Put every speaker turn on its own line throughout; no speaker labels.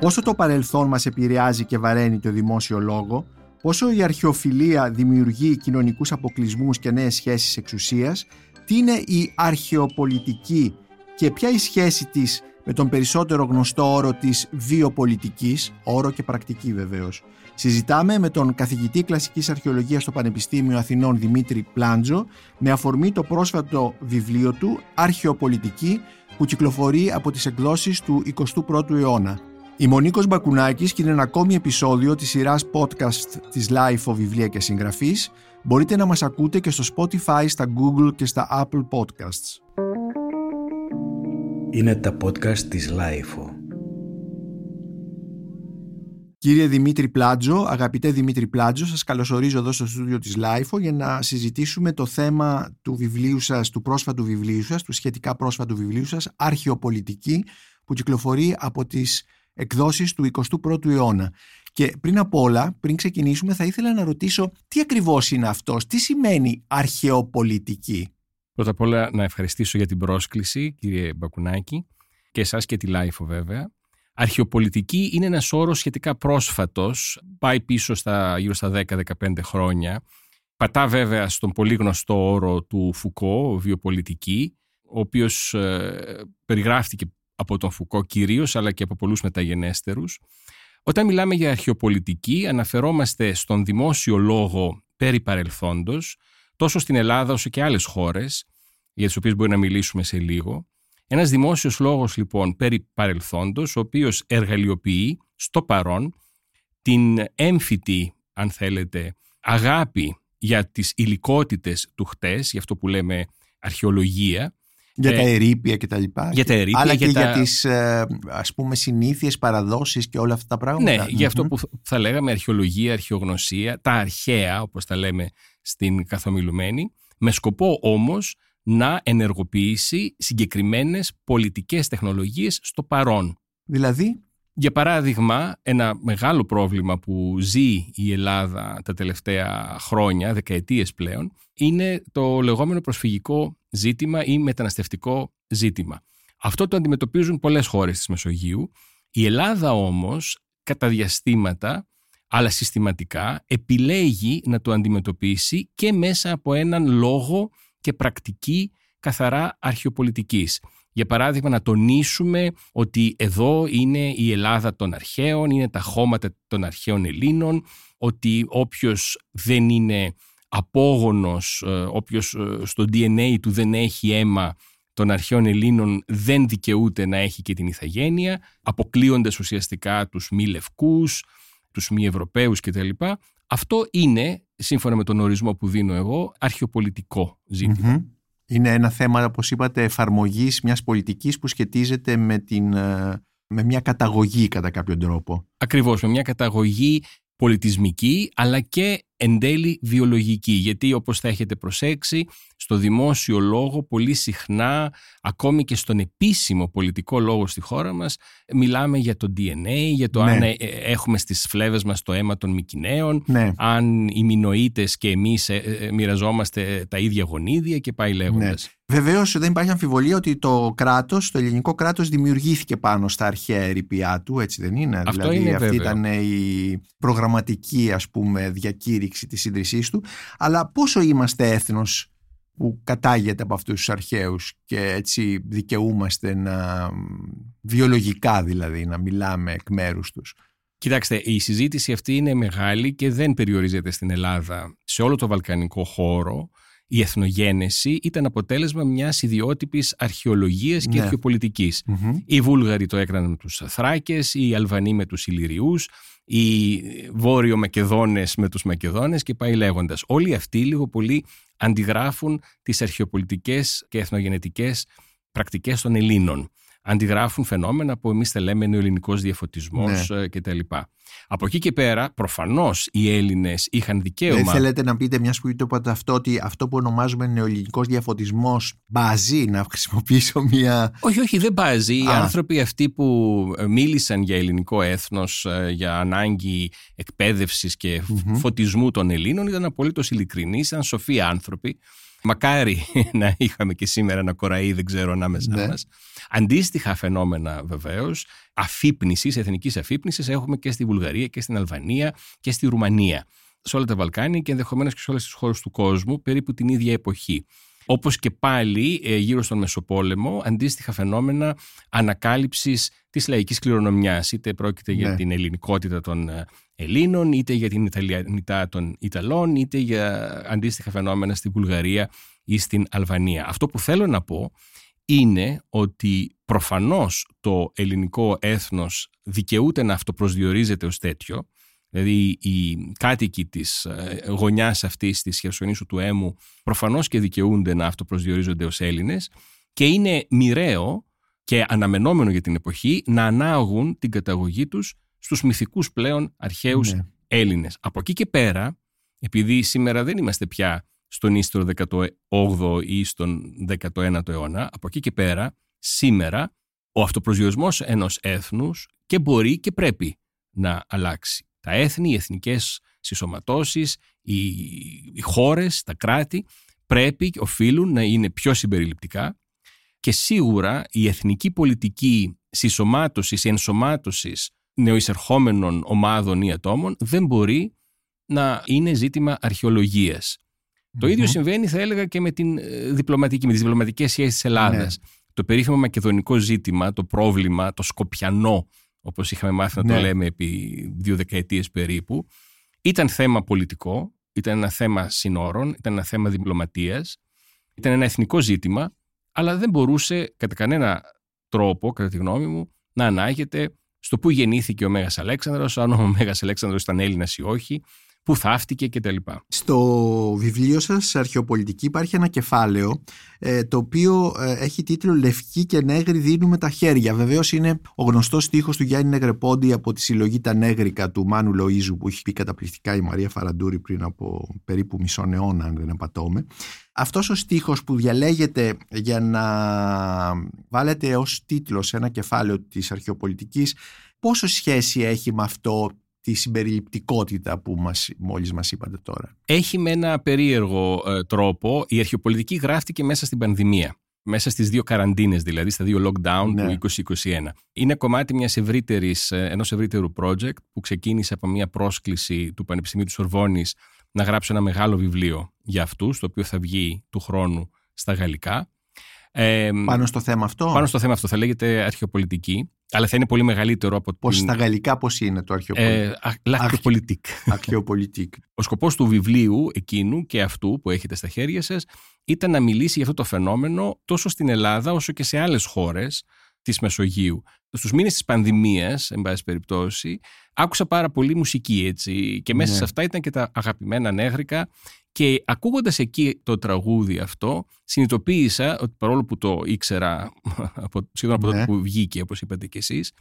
πόσο το παρελθόν μας επηρεάζει και βαραίνει το δημόσιο λόγο, πόσο η αρχαιοφιλία δημιουργεί κοινωνικούς αποκλεισμούς και νέες σχέσεις εξουσίας, τι είναι η αρχαιοπολιτική και ποια η σχέση της με τον περισσότερο γνωστό όρο της βιοπολιτικής, όρο και πρακτική βεβαίως. Συζητάμε με τον καθηγητή κλασικής αρχαιολογίας στο Πανεπιστήμιο Αθηνών Δημήτρη Πλάντζο με αφορμή το πρόσφατο βιβλίο του «Αρχαιοπολιτική» που κυκλοφορεί από τις εκδόσεις του 21ου αιώνα. Είμαι ο Νίκος Μπακουνάκης και είναι ένα ακόμη επεισόδιο της σειράς podcast της LiFO Βιβλία και Συγγραφής. Μπορείτε να μας ακούτε και στο Spotify, στα Google και στα Apple Podcasts.
Είναι τα podcast της LiFO.
Κύριε Δημήτρη Πλάτζο, αγαπητέ Δημήτρη Πλάτζο, σας καλωσορίζω εδώ στο στούντιο της LiFO για να συζητήσουμε το θέμα του βιβλίου σας, του πρόσφατου βιβλίου σας, του σχετικά πρόσφατου βιβλίου σας, Αρχαιοπολιτική, που κυκλοφορεί από τις εκδόσεις του 21ου αιώνα. Και πριν απ' όλα, πριν ξεκινήσουμε, θα ήθελα να ρωτήσω τι ακριβώς είναι αυτός, τι σημαίνει αρχαιοπολιτική;
Πρώτα απ' όλα να ευχαριστήσω για την πρόσκληση, κύριε Μπακουνάκη, και εσάς και τη LiFO βέβαια. Αρχαιοπολιτική είναι ένας όρος σχετικά πρόσφατος, πάει πίσω στα, γύρω στα 10-15 χρόνια. Πατά βέβαια στον πολύ γνωστό όρο του Φουκώ, βιοπολιτική, ο οποίος ε, περιγράφτηκε από τον Φουκώ κυρίως, αλλά και από πολλούς μεταγενέστερους. Όταν μιλάμε για αρχαιοπολιτική, αναφερόμαστε στον δημόσιο λόγο περί παρελθόντος, τόσο στην Ελλάδα όσο και άλλες χώρες, για τις οποίες μπορεί να μιλήσουμε σε λίγο, ένας δημόσιος λόγος λοιπόν περί παρελθόντος, ο οποίος εργαλειοποιεί στο παρόν την έμφυτη, αν θέλετε, αγάπη για τις υλικότητες του χτες, για αυτό που λέμε αρχαιολογία.
Για τα ε, ερήπια και τα λοιπά.
Για τα ερήπια.
Αλλά και για, για τις ε, ας πούμε συνήθειες, παραδόσεις και όλα αυτά τα πράγματα.
Ναι, για αυτό που θα λέγαμε αρχαιολογία, αρχαιογνωσία, τα αρχαία όπως τα λέμε στην καθομιλουμένη, με σκοπό όμως να ενεργοποιήσει συγκεκριμένες πολιτικές τεχνολογίες στο παρόν.
Δηλαδή;
Για παράδειγμα, ένα μεγάλο πρόβλημα που ζει η Ελλάδα τα τελευταία χρόνια, δεκαετίες πλέον, είναι το λεγόμενο προσφυγικό ζήτημα ή μεταναστευτικό ζήτημα. Αυτό το αντιμετωπίζουν πολλές χώρες της Μεσογείου. Η Ελλάδα όμως, κατά διαστήματα, αλλά συστηματικά, επιλέγει να το αντιμετωπίσει και μέσα από έναν λόγο και πρακτική καθαρά αρχαιοπολιτικής. Για παράδειγμα να τονίσουμε ότι εδώ είναι η Ελλάδα των αρχαίων, είναι τα χώματα των αρχαίων Ελλήνων, ότι όποιος δεν είναι απόγονος, ε, όποιος ε, στο DNA του δεν έχει αίμα των αρχαίων Ελλήνων δεν δικαιούται να έχει και την ηθαγένεια, αποκλείοντας ουσιαστικά τους μη λευκούς, τους μη Ευρωπαίους κτλ. Αυτό είναι, σύμφωνα με τον ορισμό που δίνω εγώ, αρχαιοπολιτικό
Είναι ένα θέμα, όπως είπατε, εφαρμογής μιας πολιτικής που σχετίζεται με, την, ε, με μια καταγωγή κατά κάποιο τρόπο.
Ακριβώς, με μια καταγωγή πολιτισμική αλλά και εν τέλει βιολογική γιατί όπως θα έχετε προσέξει στο δημόσιο λόγο πολύ συχνά ακόμη και στον επίσημο πολιτικό λόγο στη χώρα μας μιλάμε για το DNA, για το ναι. αν ε, έχουμε στις φλέβες μας το αίμα των Μικυναίων
ναι.
αν οι Μινοίτες και εμείς ε, μοιραζόμαστε τα ίδια γονίδια και πάει λέγοντας. Ναι.
Βεβαίως δεν υπάρχει αμφιβολία ότι το κράτος, το ελληνικό κράτος δημιουργήθηκε πάνω στα αρχαία ερηπιά του, έτσι δεν είναι;
Αυτό
δηλαδή
είναι
αυτή
βέβαιο.
ήταν η προγραμματική ας πούμε διακήρυξη της ίδρυσής του. Αλλά πόσο είμαστε έθνος που κατάγεται από αυτούς τους αρχαίους και έτσι δικαιούμαστε να βιολογικά δηλαδή να μιλάμε εκ μέρους τους.
Κοιτάξτε, η συζήτηση αυτή είναι μεγάλη και δεν περιορίζεται στην Ελλάδα. Σε όλο το βαλκανικό χώρο η εθνογένεση ήταν αποτέλεσμα μιας ιδιότυπης αρχαιολογίας και
Ναι.
αρχαιοπολιτικής.
Μμμ.
Οι Βούλγαροι το έκαναν με τους Θράκες, οι Αλβανοί με τους Ηλυριούς, οι Βόρειο Μακεδόνες με τους Μακεδόνες και πάει λέγοντας. Όλοι αυτοί λίγο πολύ αντιγράφουν τις αρχαιοπολιτικές και εθνογενετικές πρακτικές των Ελλήνων. Αντιγράφουν φαινόμενα που εμείς τα λέμε νεοελληνικός διαφωτισμός
Ναι.
ε, κτλ. Από εκεί και πέρα, προφανώς οι Έλληνες είχαν δικαίωμα...
Δεν θέλετε να πείτε μιας που το είπατε αυτό ότι αυτό που ονομάζουμε νεοελληνικός διαφωτισμός μπάζει να χρησιμοποιήσω μια...
Όχι, όχι, δεν πάζει. Οι
Α.
άνθρωποι αυτοί που ε, μίλησαν για ελληνικό έθνος, ε, για ανάγκη εκπαίδευσης και φ-
Μμμ.
φωτισμού των Ελλήνων ήταν απολύτως ειλικρινείς, ήταν σοφοί άνθρωποι. Μακάρι να είχαμε και σήμερα ένα κοραί, δεν ξέρω, ανάμεσά
Ναι.
μας. Αντίστοιχα φαινόμενα βεβαίως, αφύπνισης, εθνικής αφύπνισης, έχουμε και στη Βουλγαρία και στην Αλβανία και στη Ρουμανία. Σε όλα τα Βαλκάνια και ενδεχομένως και σε όλες τις χώρες του κόσμου, περίπου την ίδια εποχή. Όπως και πάλι ε, γύρω στον Μεσοπόλεμο, αντίστοιχα φαινόμενα ανακάλυψης της λαϊκής κληρονομιάς. Είτε πρόκειται για
Ναι.
την ελληνικότητα των ε, Ελλήνων, είτε για την Ιταλιανιτά των Ιταλών, είτε για αντίστοιχα φαινόμενα στη Βουλγαρία ή στην Αλβανία. Αυτό που θέλω να πω είναι ότι προφανώς το ελληνικό έθνος δικαιούται να αυτοπροσδιορίζεται ως τέτοιο, δηλαδή οι κάτοικοι της ε, γωνιάς αυτής της Χερσονήσου του Έμου προφανώς και δικαιούνται να αυτοπροσδιορίζονται ως Έλληνες και είναι μοιραίο και αναμενόμενο για την εποχή να ανάγουν την καταγωγή τους στους μυθικούς πλέον αρχαίους
Ναι.
Έλληνες. Από εκεί και πέρα, επειδή σήμερα δεν είμαστε πια στον ίστρο 18ο ή στον 19ο αιώνα, από εκεί και πέρα, σήμερα, ο αυτοπροσδιορισμός ενός έθνους και μπορεί και πρέπει να αλλάξει. Τα έθνη, οι εθνικές συσσωματώσεις, οι, οι χώρες, τα κράτη πρέπει, οφείλουν να είναι πιο συμπεριληπτικά και σίγουρα η εθνική πολιτική συσσωμάτωσης, ενσωμάτωσης νεοεισερχόμενων ομάδων ή ατόμων δεν μπορεί να είναι ζήτημα αρχαιολογίας. Το ίδιο
Μμμ.
συμβαίνει, θα έλεγα, και με την ε, διπλωματική, με τις διπλωματικές σχέσεις της Ελλάδας. Το περίφημο μακεδονικό ζήτημα, το πρόβλημα, το σκοπιανό, όπως είχαμε μάθει να
Ναι.
το λέμε επί δύο δεκαετίες περίπου, ήταν θέμα πολιτικό, ήταν ένα θέμα συνόρων, ήταν ένα θέμα διπλωματίας, ήταν ένα εθνικό ζήτημα, αλλά δεν μπορούσε κατά κανένα τρόπο, κατά τη γνώμη μου, να ανάγεται στο πού γεννήθηκε ο Μέγας Αλέξανδρος, αν ο Μέγας Αλέξανδρος ήταν Έλληνας ή όχι, πού θαύτηκε κτλ.
Στο βιβλίο σας «Αρχαιοπολιτική» υπάρχει ένα κεφάλαιο ε, το οποίο ε, έχει τίτλο «Λευκή και νέγρη δίνουμε τα χέρια». Βεβαίως είναι ο γνωστός στίχος του Γιάννη Νεγρεπόντι από τη συλλογή «Τα Νέγρικα» του Μάνου Λοΐζου που έχει πει καταπληκτικά η Μαρία Φαραντούρη πριν από περίπου μισό αιώνα αν δεν απατώμε. Αυτός ο στίχος που διαλέγεται για να βάλετε ως τίτλο σε ένα κεφάλαιο της αρχαιοπολιτικής πόσο σχέση έχει με αυτό τη συμπεριληπτικότητα που μας, μόλις μας είπατε τώρα.
Έχει με ένα περίεργο ε, τρόπο, η αρχαιοπολιτική γράφτηκε μέσα στην πανδημία. Μέσα στις δύο καραντίνες δηλαδή, στα δύο lockdown
Ναι.
του 2021. Είναι κομμάτι μιας ευρύτερης, ε, ενός ευρύτερου project που ξεκίνησε από μια πρόσκληση του Πανεπιστημίου του Σορβόνης να γράψω ένα μεγάλο βιβλίο για αυτούς, το οποίο θα βγει του χρόνου στα γαλλικά. Ε,
Πάνω στο θέμα αυτό;
πάνω στο θέμα αυτό θα λέγεται αρχαιοπολιτική, αλλά θα είναι πολύ μεγαλύτερο από
Πώς
την...
στα γαλλικά πώς είναι το αρχαιοπολιτικό.
Ε, α- l'archéopolitique.
Αρχαιοπολιτικ.
Ο σκοπός του βιβλίου εκείνου και αυτού που έχετε στα χέρια σας ήταν να μιλήσει για αυτό το φαινόμενο τόσο στην Ελλάδα όσο και σε άλλες χώρες της Μεσογείου. Στους μήνες της πανδημίας, εν πάση περιπτώσει, άκουσα πάρα πολύ μουσική έτσι και μέσα
Ναι.
σε αυτά ήταν και τα αγαπημένα νέγρικα και ακούγοντας εκεί το τραγούδι αυτό συνειδητοποίησα ότι παρόλο που το ήξερα από, σχεδόν από
Ναι.
τότε που βγήκε όπως είπατε και εσείς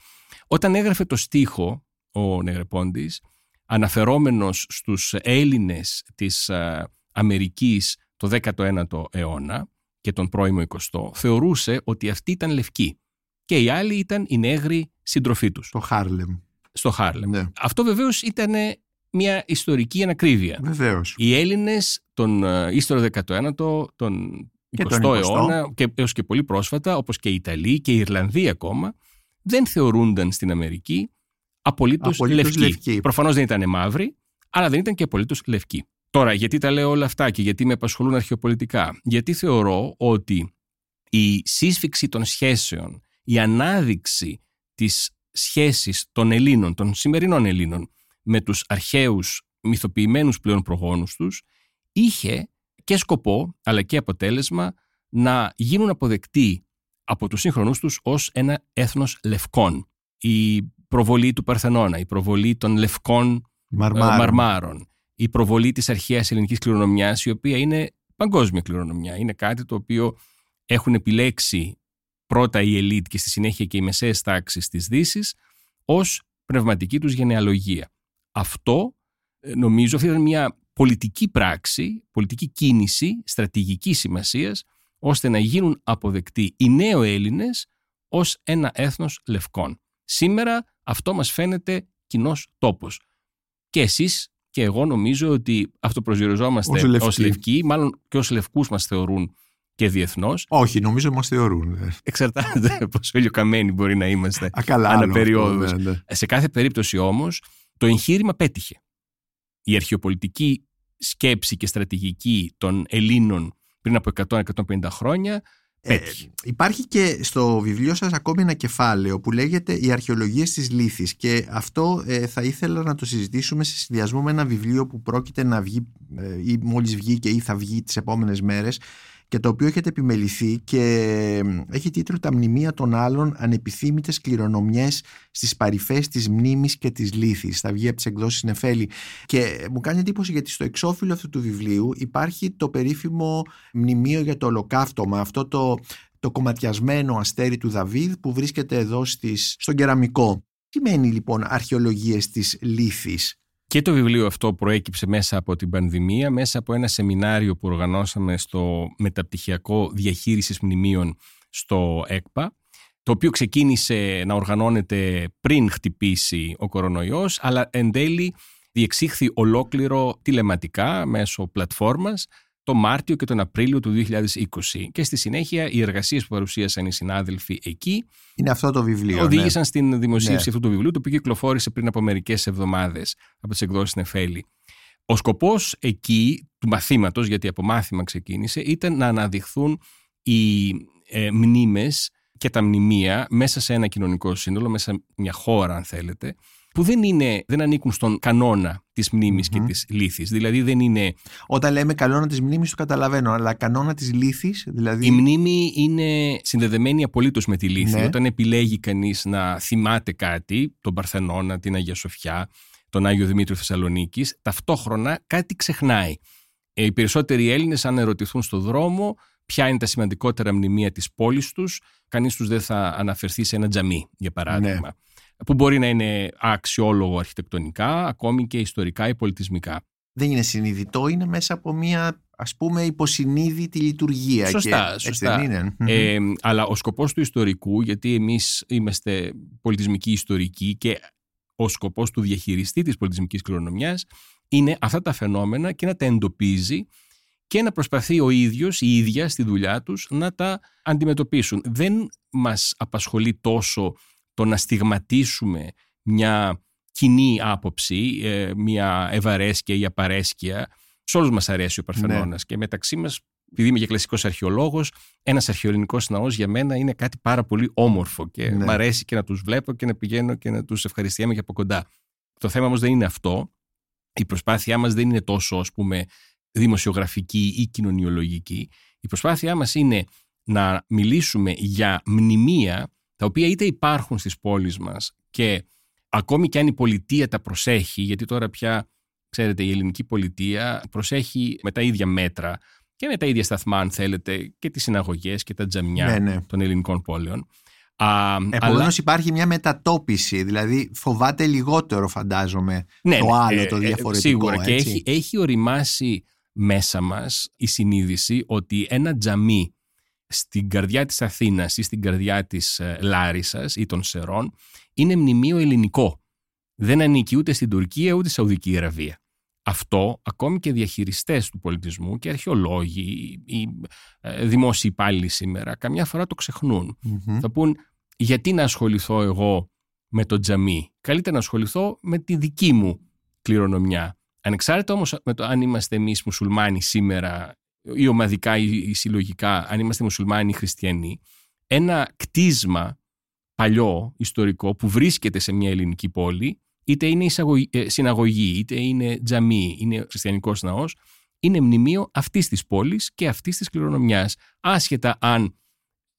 όταν έγραφε το στίχο ο Νεγρεπόντης αναφερόμενος στους Έλληνες της α, Αμερικής το 19ο αιώνα και τον πρώιμο 20ο, θεωρούσε ότι αυτοί ήταν λευκοί και οι άλλοι ήταν οι νέγροι σύντροφοί τους
Το Χάρλεμ.
στο Χάρλεμ.
Ναι.
Αυτό βεβαίως ήταν μια ιστορική ανακρίβεια.
Βεβαίως.
Οι Έλληνες τον ε, ύστερο 19ο, τον 20ο
Και τον 20ο.
αιώνα και έως και πολύ πρόσφατα, όπως και οι Ιταλοί και οι Ιρλανδοί ακόμα, δεν θεωρούνταν στην Αμερική απολύτως,
Απολύτως
λευκοί.
λευκοί.
Προφανώς δεν ήταν μαύροι, αλλά δεν ήταν και απολύτως λευκοί. Τώρα, γιατί τα λέω όλα αυτά και γιατί με απασχολούν αρχαιοπολιτικά; Γιατί θεωρώ ότι η σύσφυξη των σχέσεων, η ανάδειξη της σχέσης των Ελλήνων, των σημερινών Ελλήνων, με τους αρχαίους μυθοποιημένους πλέον προγόνους τους, είχε και σκοπό, αλλά και αποτέλεσμα, να γίνουν αποδεκτοί από τους σύγχρονούς τους ως ένα έθνος λευκών. Η προβολή του Παρθενώνα, η προβολή των λευκών ε,
Μαρμάρων.
μαρμάρων, η προβολή της αρχαίας ελληνικής κληρονομιάς, η οποία είναι παγκόσμια κληρονομιά. Είναι κάτι το οποίο έχουν επιλέξει πρώτα η ελίτ και στη συνέχεια και οι μεσαίες τάξεις της δύσης ως πνευματική τους γενεαλογία. Αυτό ε, νομίζω αυτή ήταν μια πολιτική πράξη, πολιτική κίνηση στρατηγικής σημασίας ώστε να γίνουν αποδεκτοί οι νέο Έλληνες ως ένα έθνος λευκών. Σήμερα αυτό μας φαίνεται κοινός τόπος. Και εσείς και εγώ νομίζω ότι αυτοπροσδιοριζόμαστε
Ως λευκοί.
ως λευκοί, μάλλον και ως λευκούς μας θεωρούν και διεθνώς.
Όχι, νομίζω μας θεωρούν.
Εξαρτάται πόσο ηλιοκαμένοι μπορεί να είμαστε
Α, καλά, άλλο
αναπεριόδους.
αυτό, ναι, ναι.
Σε κάθε περίπτωση όμως το εγχείρημα πέτυχε. Η αρχαιοπολιτική σκέψη και στρατηγική των Ελλήνων πριν από 100-150 χρόνια
Ε,
πέτυχε.
υπάρχει και στο βιβλίο σας ακόμη ένα κεφάλαιο που λέγεται «Οι αρχαιολογίες της Λύθης» και αυτό ε, θα ήθελα να το συζητήσουμε σε συνδυασμό με ένα βιβλίο που πρόκειται να βγει ε, ή μόλις βγήκε ή θα βγει τις επόμενες μέρες και το οποίο έχετε επιμεληθεί και ε, έχει τίτλο «Τα μνημεία των άλλων ανεπιθύμητες κληρονομιές στις παρυφές της μνήμης και της λύθης». Θα βγει από τις εκδόσεις Νεφέλη και μου κάνει εντύπωση γιατί στο εξώφυλλο αυτού του βιβλίου υπάρχει το περίφημο μνημείο για το ολοκαύτωμα, αυτό το, το κομματιασμένο αστέρι του Δαβίδ που βρίσκεται εδώ στις, στον κεραμικό. Τι μένει λοιπόν αρχαιολογίες της λύθης;
Και το βιβλίο αυτό προέκυψε μέσα από την πανδημία, μέσα από ένα σεμινάριο που οργανώσαμε στο Μεταπτυχιακό Διαχείρισης Μνημείων στο ΕΚΠΑ, το οποίο ξεκίνησε να οργανώνεται πριν χτυπήσει ο κορονοϊός, αλλά εν τέλει διεξήχθη ολόκληρο τηλεματικά μέσω πλατφόρμας το Μάρτιο και τον Απρίλιο του 2020. Και στη συνέχεια οι εργασίες που παρουσίασαν οι συνάδελφοι εκεί
Είναι αυτό το βιβλίο.
οδήγησαν στην δημοσίευση
Ναι.
αυτού του βιβλίου, το οποίο κυκλοφόρησε πριν από μερικές εβδομάδες από τις εκδόσεις Νεφέλη. Ο σκοπός εκεί του μαθήματος, γιατί από μάθημα ξεκίνησε, ήταν να αναδειχθούν οι ε, μνήμες και τα μνημεία μέσα σε ένα κοινωνικό σύνολο, μέσα σε μια χώρα, αν θέλετε, που δεν, είναι, δεν ανήκουν στον κανόνα της μνήμης
Μμμ.
και της λύθης. Δηλαδή δεν είναι...
Όταν λέμε κανόνα της μνήμης το καταλαβαίνω, αλλά κανόνα της λύθης, δηλαδή...
Η μνήμη είναι συνδεδεμένη απολύτως με τη λύθη.
Ναι.
Όταν επιλέγει κανείς να θυμάται κάτι, τον Παρθενώνα, την Αγία Σοφιά, τον Άγιο Δημήτριο Θεσσαλονίκης, ταυτόχρονα κάτι ξεχνάει. Ε, Οι περισσότεροι Έλληνες αν ερωτηθούν στο δρόμο ποια είναι τα σημαντικότερα μνημεία της πόλης τους, κανείς τους δεν θα αναφερθεί σε ένα τζαμί, για παράδειγμα.
Ναι.
Που μπορεί να είναι αξιόλογο αρχιτεκτονικά, ακόμη και ιστορικά ή πολιτισμικά.
δεν είναι συνειδητό, είναι μέσα από μια ας πούμε υποσυνείδητη λειτουργία.
Σωστά,
και, έτσι
σωστά.
δεν είναι.
Ε, αλλά ο σκοπός του ιστορικού, γιατί εμείς είμαστε πολιτισμικοί ιστορικοί και ο σκοπός του διαχειριστή της πολιτισμικής κληρονομιάς είναι αυτά τα φαινόμενα και να τα εντοπίζει και να προσπαθεί ο ίδιος, η ίδια στη δουλειά τους να τα αντιμετωπίσουν. Δεν μας απασχολεί τόσο το να στιγματίσουμε μια κοινή άποψη, ε, μια ευαρέσκεια ή απαρέσκεια. Σε όλους μας αρέσει ο Παρθενώνας και μεταξύ μας, επειδή είμαι και κλασικός αρχαιολόγος, ένας αρχαιοελληνικός ναός για μένα είναι κάτι πάρα πολύ όμορφο και
Ναι.
μου αρέσει και να τους βλέπω και να πηγαίνω και να τους ευχαριστιέμαι και από κοντά. Το θέμα όμως δεν είναι αυτό. Η προσπάθειά μας δεν είναι τόσο, ας πούμε, δημοσιογραφική ή κοινωνιολογική. Η προσπάθειά μας είναι να μιλήσουμε για μνημεία τα οποία είτε υπάρχουν στις πόλεις μας και ακόμη και αν η πολιτεία τα προσέχει, γιατί τώρα πια, ξέρετε, η ελληνική πολιτεία προσέχει με τα ίδια μέτρα και με τα ίδια σταθμά, αν θέλετε, και τις συναγωγές και τα τζαμιά
Ναι, ναι.
των ελληνικών πόλεων. Α,
Επομένως
αλλά-
υπάρχει μια μετατόπιση, δηλαδή φοβάται λιγότερο φαντάζομαι
Ναι,
το
ναι,
άλλο,
ε,
το
ε,
διαφορετικό.
Σίγουρα και
έτσι.
έχει, έχει οριμάσει μέσα μας η συνείδηση ότι ένα τζαμί στην καρδιά της Αθήνας ή στην καρδιά της ε, Λάρισας ή των Σερών είναι μνημείο ελληνικό. Δεν ανήκει ούτε στην Τουρκία ούτε στη Σαουδική Αραβία. Αυτό ακόμη και διαχειριστές του πολιτισμού και αρχαιολόγοι ή ε, δημόσιοι υπάλληλοι σήμερα καμιά φορά το ξεχνούν.
Μμμ.
Θα πούν γιατί να ασχοληθώ εγώ με το τζαμί; Καλύτερα να ασχοληθώ με τη δική μου κληρονομιά. Ανεξάρτητα όμως με το αν είμαστε εμείς μουσουλμάνοι σήμερα ή ομαδικά ή ή συλλογικά, αν είμαστε μουσουλμάνοι ή χριστιανοί, ένα κτίσμα παλιό, ιστορικό, που βρίσκεται σε μια ελληνική πόλη, είτε είναι εισαγωγή- ε, συναγωγή, είτε είναι τζαμί, είναι χριστιανικός ναός, είναι μνημείο αυτής της πόλης και αυτής της κληρονομιάς, άσχετα αν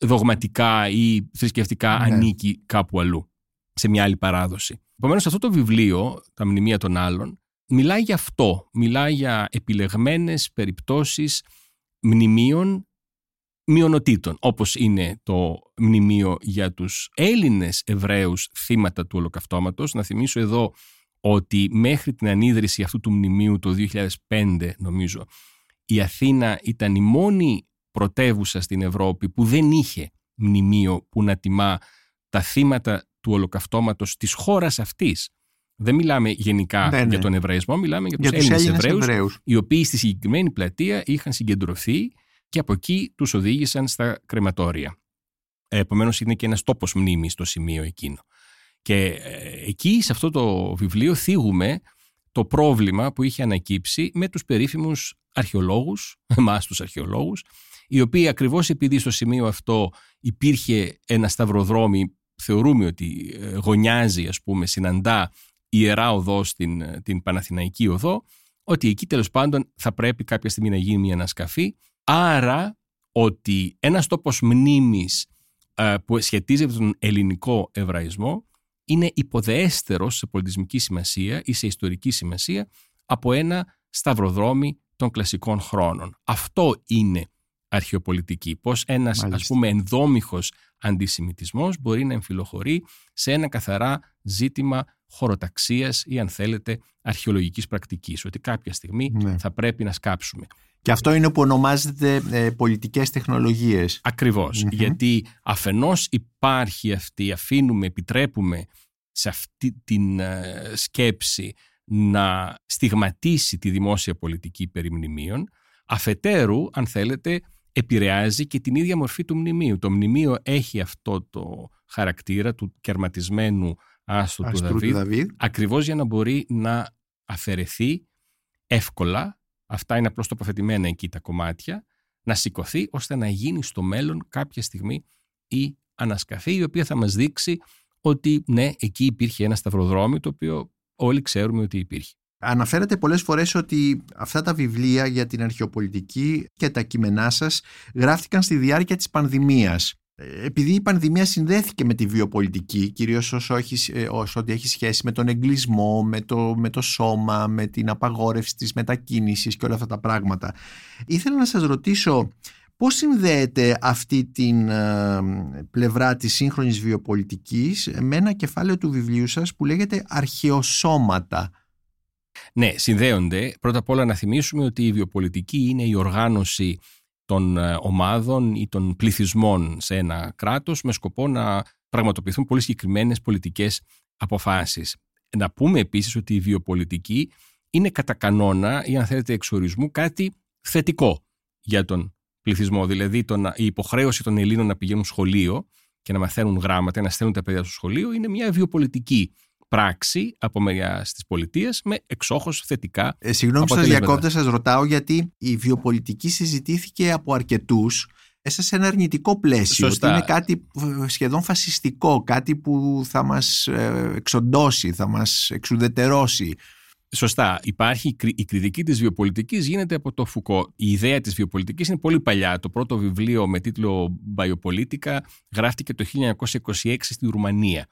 δογματικά ή θρησκευτικά
Ναι.
ανήκει κάπου αλλού, σε μια άλλη παράδοση. Επομένως αυτό το βιβλίο, τα μνημεία των άλλων, μιλάει για αυτό. Μιλάει για επιλεγμένες περιπτώσεις μνημείων μειονοτήτων, όπως είναι το μνημείο για τους Έλληνες Εβραίους θύματα του ολοκαυτώματος. Να θυμίσω εδώ ότι μέχρι την ανίδρυση αυτού του μνημείου το 2005 νομίζω η Αθήνα ήταν η μόνη πρωτεύουσα στην Ευρώπη που δεν είχε μνημείο που να τιμά τα θύματα του ολοκαυτώματος της χώρας αυτής. Δεν μιλάμε γενικά
Ναι, ναι.
για τον Εβραϊσμό, μιλάμε για,
Για
τους
τους
Έλληνες
Έλληνες
Εβραίους,
Εβραίους.
οι οποίοι στη συγκεκριμένη πλατεία είχαν συγκεντρωθεί και από εκεί τους οδήγησαν στα κρεματόρια. Επομένως, είναι και ένας τόπος μνήμης στο σημείο εκείνο. Και ε, εκεί, σε αυτό το βιβλίο, θίγουμε το πρόβλημα που είχε ανακύψει με τους περίφημους αρχαιολόγους, εμάς τους αρχαιολόγους, οι οποίοι ακριβώς επειδή στο σημείο αυτό υπήρχε ένα σταυροδρόμι, θεωρούμε ότι ε, γωνιάζει, ας πούμε, συναντά ιερά οδό στην ε, την Παναθηναϊκή οδό, ότι εκεί τέλος πάντων θα πρέπει κάποια στιγμή να γίνει μια ανασκαφή. Άρα ότι ένας τόπος μνήμης ε, που σχετίζεται με τον ελληνικό εβραϊσμό είναι υποδεέστερος σε πολιτισμική σημασία ή σε ιστορική σημασία από ένα σταυροδρόμι των κλασικών χρόνων. Αυτό είναι αρχαιοπολιτική. Πώς ένας
Μάλιστα.
ας πούμε ενδόμηχος αντισημιτισμός μπορεί να εμφυλοχωρεί σε ένα καθαρά ζήτημα χωροταξίας ή αν θέλετε αρχαιολογικής πρακτικής. Ότι κάποια στιγμή
Ναι.
θα πρέπει να σκάψουμε.
Και αυτό είναι που ονομάζεται ε, πολιτικές τεχνολογίες.
Ακριβώς.
Μμμ.
Γιατί αφενός υπάρχει αυτή, αφήνουμε, επιτρέπουμε σε αυτή την ε, σκέψη να στιγματίσει τη δημόσια πολιτική περί μνημείων, αφετέρου, αν θέλετε, επηρεάζει και την ίδια μορφή του μνημείου. Το μνημείο έχει αυτό το χαρακτήρα του κερματισμένου άστου του
Αστρού του
Δαβίδ,
Δαβίδ.
ακριβώς για να μπορεί να αφαιρεθεί εύκολα, αυτά είναι απλώς τοποθετημένα εκεί τα κομμάτια, να σηκωθεί ώστε να γίνει στο μέλλον κάποια στιγμή η ανασκαφή η οποία θα μας δείξει ότι ναι, εκεί υπήρχε ένα σταυροδρόμι το οποίο όλοι ξέρουμε ότι υπήρχε.
Αναφέρατε πολλές φορές ότι αυτά τα βιβλία για την αρχαιοπολιτική και τα κείμενά σας γράφτηκαν στη διάρκεια της πανδημίας. Ε, Επειδή η πανδημία συνδέθηκε με τη βιοπολιτική, κυρίως όσο, έχεις, ε, όσο ότι έχει σχέση με τον εγκλισμό, με το, με το σώμα, με την απαγόρευση της μετακίνησης και όλα αυτά τα πράγματα. Ήθελα να σας ρωτήσω πώς συνδέεται αυτή την ε, πλευρά της σύγχρονης βιοπολιτικής με ένα κεφάλαιο του βιβλίου σας που λέγεται «Αρχαιοσώματα».
Ναι, συνδέονται. Πρώτα απ' όλα να θυμίσουμε ότι η βιοπολιτική είναι η οργάνωση των ε, ομάδων ή των πληθυσμών σε ένα κράτος με σκοπό να πραγματοποιηθούν πολύ συγκεκριμένες πολιτικές αποφάσεις. Να πούμε επίσης ότι η βιοπολιτική είναι κατά κανόνα ή αν θέλετε εξορισμού κάτι θετικό για τον πληθυσμό. Δηλαδή το να- η υποχρέωση των Ελλήνων να πηγαίνουν σχολείο και να μαθαίνουν γράμματα, να στέλνουν τα παιδιά στο σχολείο είναι μια βιοπολιτική πράξη από μεριά τη πολιτεία με εξόχως θετικά.
Ε, συγγνώμη που σας
αποτελέσματα.
διακόπτω, σας ρωτάω γιατί η βιοπολιτική συζητήθηκε από αρκετούς μέσα σε ένα αρνητικό πλαίσιο.
Σωστά.
Ότι είναι κάτι ε, σχεδόν φασιστικό, κάτι που θα μας ε, εξοντώσει, θα μας εξουδετερώσει.
Σωστά. Υπάρχει η κρι- η κριτική της βιοπολιτικής γίνεται από το Φουκώ. Η ιδέα της βιοπολιτικής είναι πολύ παλιά. Το πρώτο βιβλίο με τίτλο Biopolitica γράφτηκε το 1926 στη Ρουμανία.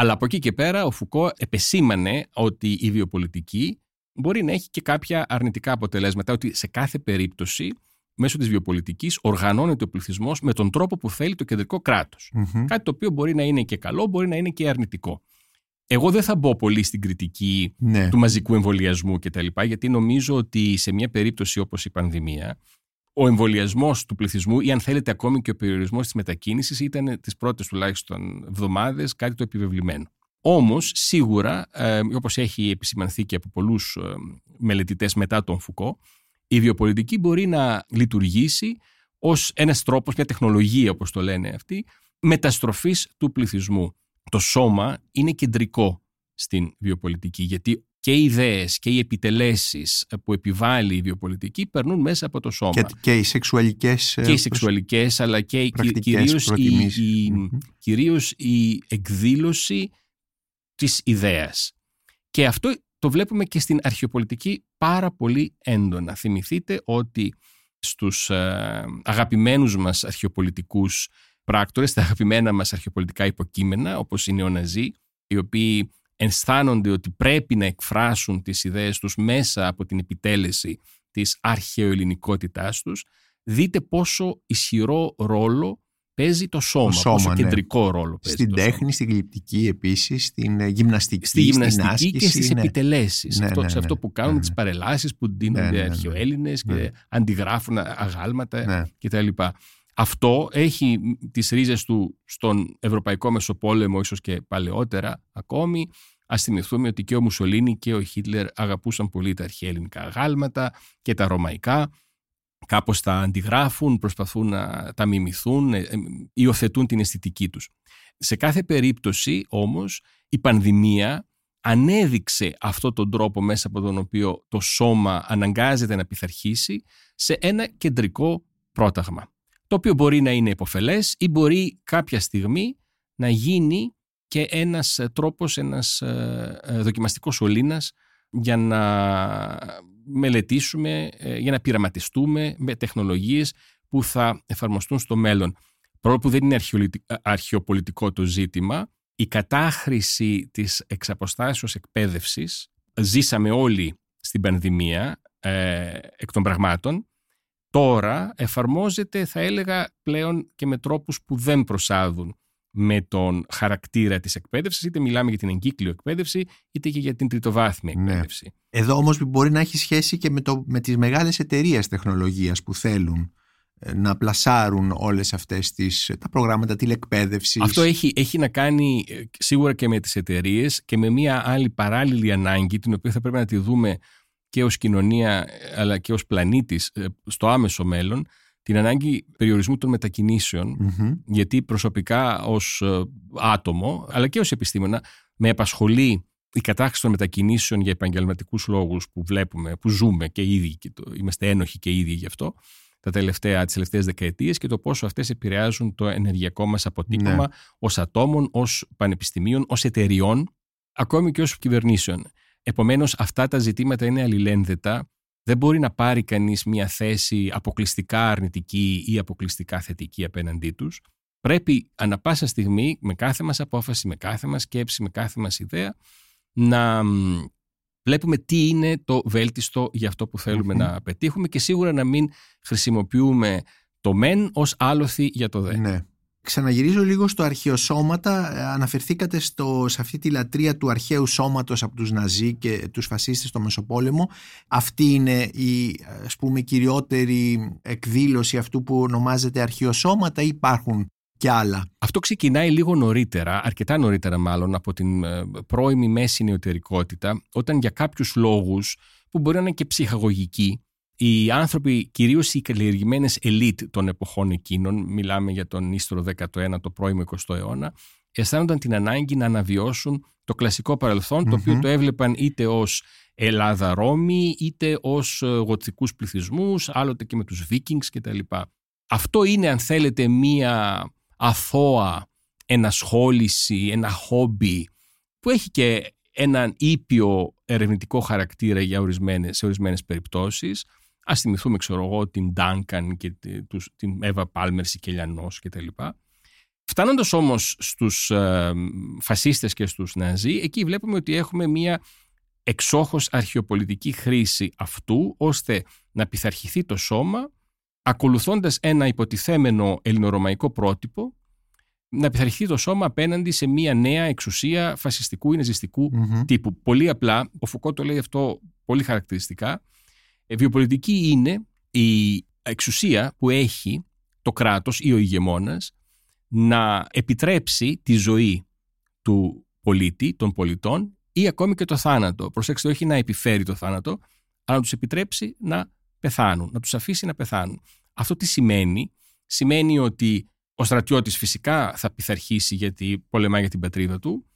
Αλλά από εκεί και πέρα ο Φουκώ επεσήμανε ότι η βιοπολιτική μπορεί να έχει και κάποια αρνητικά αποτελέσματα, ότι σε κάθε περίπτωση μέσω της βιοπολιτικής οργανώνεται ο πληθυσμός με τον τρόπο που θέλει το κεντρικό κράτος.
Μμμ.
Κάτι το οποίο μπορεί να είναι και καλό, μπορεί να είναι και αρνητικό. Εγώ δεν θα μπω πολύ στην κριτική
Ναι.
του μαζικού εμβολιασμού κτλ. Γιατί νομίζω ότι σε μια περίπτωση όπως η πανδημία, ο εμβολιασμός του πληθυσμού ή αν θέλετε ακόμη και ο περιορισμός της μετακίνησης ήταν τις πρώτες τουλάχιστον εβδομάδες κάτι το επιβεβλημένο. Όμως, σίγουρα, ε, όπως έχει επισημανθεί και από πολλούς ε, μελετητές μετά τον Φουκώ, η βιοπολιτική μπορεί να λειτουργήσει ως ένας τρόπος, μια τεχνολογία, όπως το λένε αυτοί, μεταστροφής του πληθυσμού. Το σώμα είναι κεντρικό στην βιοπολιτική, γιατί και οι ιδέες και οι επιτελέσεις που επιβάλλει η βιοπολιτική περνούν μέσα από το σώμα.
Και, και οι σεξουαλικές... ε,
Και οι σεξουαλικές, αλλά και η-
πρακτικές
κυρίως η,
προτιμήσεις.
η,
Μμμ.
κυρίως η εκδήλωση της ιδέας. Και αυτό το βλέπουμε και στην αρχαιοπολιτική πάρα πολύ έντονα. Θυμηθείτε ότι στους ε, αγαπημένους μας αρχαιοπολιτικούς πράκτορες, τα αγαπημένα μας αρχαιοπολιτικά υποκείμενα, όπως είναι ο Ναζί, οι οποίοι αισθάνονται ότι πρέπει να εκφράσουν τις ιδέες τους μέσα από την επιτέλεση της αρχαιοελληνικότητάς τους, δείτε πόσο ισχυρό ρόλο παίζει το σώμα,
σώμα,
πόσο
ναι.
κεντρικό ρόλο παίζει
Στην
το
τέχνη,
σώμα.
στην γλυπτική επίσης, στην ε, γυμναστική,
Στη γυμναστική
στην άσκηση.
και στις
ναι.
επιτελέσεις.
Ναι,
αυτό,
ναι,
σε
ναι.
αυτό που κάνουν
Ναι,
τις
ναι.
παρελάσεις που
Ναι,
δίνονται
ναι, ναι, ναι.
αρχαιοέλληνες και
Ναι.
αντιγράφουν αγάλματα
Ναι.
κτλ. Αυτό έχει τις ρίζες του στον Ευρωπαϊκό Μεσοπόλεμο, ίσως και παλαιότερα ακόμη, Α θυμηθούμε ότι και ο Μουσολίνη και ο Χίτλερ αγαπούσαν πολύ τα αρχαία ελληνικά γάλματα και τα ρωμαϊκά. Κάπως τα αντιγράφουν, προσπαθούν να τα μιμηθούν, ε, ε, υιοθετούν την αισθητική τους. Σε κάθε περίπτωση όμως η πανδημία ανέδειξε αυτό τον τρόπο μέσα από τον οποίο το σώμα αναγκάζεται να πειθαρχήσει σε ένα κεντρικό πρόταγμα. Το οποίο μπορεί να είναι υποφελές ή μπορεί κάποια στιγμή να γίνει και ένας τρόπος, ένας ε, ε, δοκιμαστικός σωλήνας για να μελετήσουμε, ε, για να πειραματιστούμε με τεχνολογίες που θα εφαρμοστούν στο μέλλον. Πρώτο που δεν είναι αρχαιοπολιτικό το ζήτημα, η κατάχρηση της εξαποστάσεως εκπαίδευσης ζήσαμε όλοι στην πανδημία ε, εκ των πραγμάτων τώρα εφαρμόζεται θα έλεγα πλέον και με τρόπους που δεν προσάδουν με τον χαρακτήρα της εκπαίδευσης είτε μιλάμε για την εγκύκλιο εκπαίδευση είτε και για την τριτοβάθμια ναι. εκπαίδευση.
Εδώ όμως μπορεί να έχει σχέση και με, το, με τις μεγάλες εταιρείες τεχνολογίας που θέλουν να πλασάρουν όλες αυτές τις, τα προγράμματα τηλεκπαίδευσης.
Αυτό έχει, έχει να κάνει ε, σίγουρα και με τις εταιρείες και με μια άλλη παράλληλη ανάγκη την οποία θα πρέπει να τη δούμε και ως κοινωνία αλλά και ως πλανήτης ε, στο άμεσο μέλλον την ανάγκη περιορισμού των μετακινησεων γιατί προσωπικά ως ε, άτομο αλλά και ως επιστήμονα με απασχολεί η κατάχρηση των μετακινήσεων για επαγγελματικούς λόγους που βλέπουμε, που ζούμε και ήδη και το, είμαστε ένοχοι και ήδη γι' αυτό τα τελευταία, τις τελευταίες δεκαετίες και το πόσο αυτές επηρεάζουν το ενεργειακό μας αποτύπωμα ναι. ως ατόμων, ως πανεπιστημίων, ως εταιριών, ακόμη και ως κυβερνήσεων. Επομένως αυτά τα ζητήματα είναι αλληλένδετα. Δεν μπορεί να πάρει κανείς μια θέση αποκλειστικά αρνητική ή αποκλειστικά θετική απέναντί τους. Πρέπει ανα πάσα στιγμή με κάθε μας απόφαση, με κάθε μας σκέψη, με κάθε μας ιδέα να βλέπουμε τι είναι το βέλτιστο για αυτό που θελουμε να πετύχουμε και σίγουρα να μην χρησιμοποιούμε το μεν ως άλοθη για το δε.
Ναι. Ξαναγυρίζω λίγο στο αρχαιοσώματα. Αναφερθήκατε στο, σε αυτή τη λατρεία του αρχαίου σώματος από τους Ναζί και τους φασίστες στο Μεσοπόλεμο. Αυτή είναι η ας πούμε, κυριότερη εκδήλωση αυτού που ονομάζεται αρχαιοσώματα ή υπάρχουν και άλλα;
Αυτό ξεκινάει λίγο νωρίτερα, αρκετά νωρίτερα μάλλον, από την ε, πρώιμη μέση νεωτερικότητα, όταν για κάποιους λόγους που μπορεί να είναι και ψυχαγωγικοί, οι άνθρωποι, κυρίως οι καλλιεργημένες ελίτ των εποχών εκείνων, μιλάμε για τον ίστρο 19ο, το πρώιμο 20ο αιώνα, αισθάνονταν την ανάγκη να αναβιώσουν το κλασικό παρελθόν, το οποίο το έβλεπαν είτε ως Ελλάδα-Ρώμη, είτε ως ε, γοτθικούς πληθυσμούς, άλλοτε και με τους Βίκινγκς κτλ. Αυτό είναι, αν θέλετε, μία αθώα ενασχόληση, ένα χόμπι που έχει και έναν ήπιο ερευνητικό χαρακτήρα για ορισμένες, σε ορισμένες περιπτώσεις. Ας θυμηθούμε, ξέρω εγώ, την Ντάνκαν και την Εύα Πάλμερ Σικελιανός κτλ. Φτάνοντας όμως στους ε, φασίστες και στους Ναζί, εκεί βλέπουμε ότι έχουμε μία εξόχως αρχαιοπολιτική χρήση αυτού, ώστε να πειθαρχηθεί το σώμα ακολουθώντας ένα υποτιθέμενο ελληνορωμαϊκό πρότυπο να πειθαρχηθεί το σώμα απέναντι σε μια νέα εξουσία φασιστικού ή ναζιστικου τύπου. Πολύ απλά, ο Φουκώ το λέει αυτό πολύ χαρακτηριστικά, η βιοπολιτική είναι η εξουσία που έχει το κράτος ή ο ηγεμόνας να επιτρέψει τη ζωή του πολίτη, των πολιτών ή ακόμη και το θάνατο. Προσέξτε, όχι να επιφέρει το θάνατο, αλλά να τους επιτρέψει να πεθάνουν, να τους αφήσει να πεθάνουν. Αυτό τι σημαίνει; Σημαίνει ότι ο στρατιώτης φυσικά θα πειθαρχήσει γιατί πολεμάει για την πατρίδα του.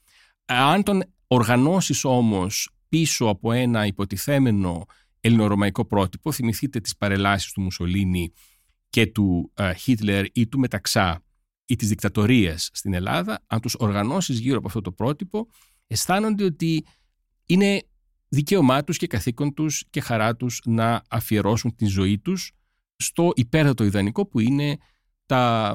Αν τον οργανώσεις όμως πίσω από ένα υποτιθέμενο ελληνορωμαϊκό πρότυπο, θυμηθείτε τις παρελάσεις του Μουσολίνη και του ε, Χίτλερ ή του Μεταξά ή της δικτατορίας στην Ελλάδα, αν τους οργανώσεις γύρω από αυτό το πρότυπο, αισθάνονται ότι είναι δικαίωμά τους και καθήκον τους και χαρά τους να αφιερώσουν τη ζωή τους στο υπέρτατο ιδανικό που είναι τα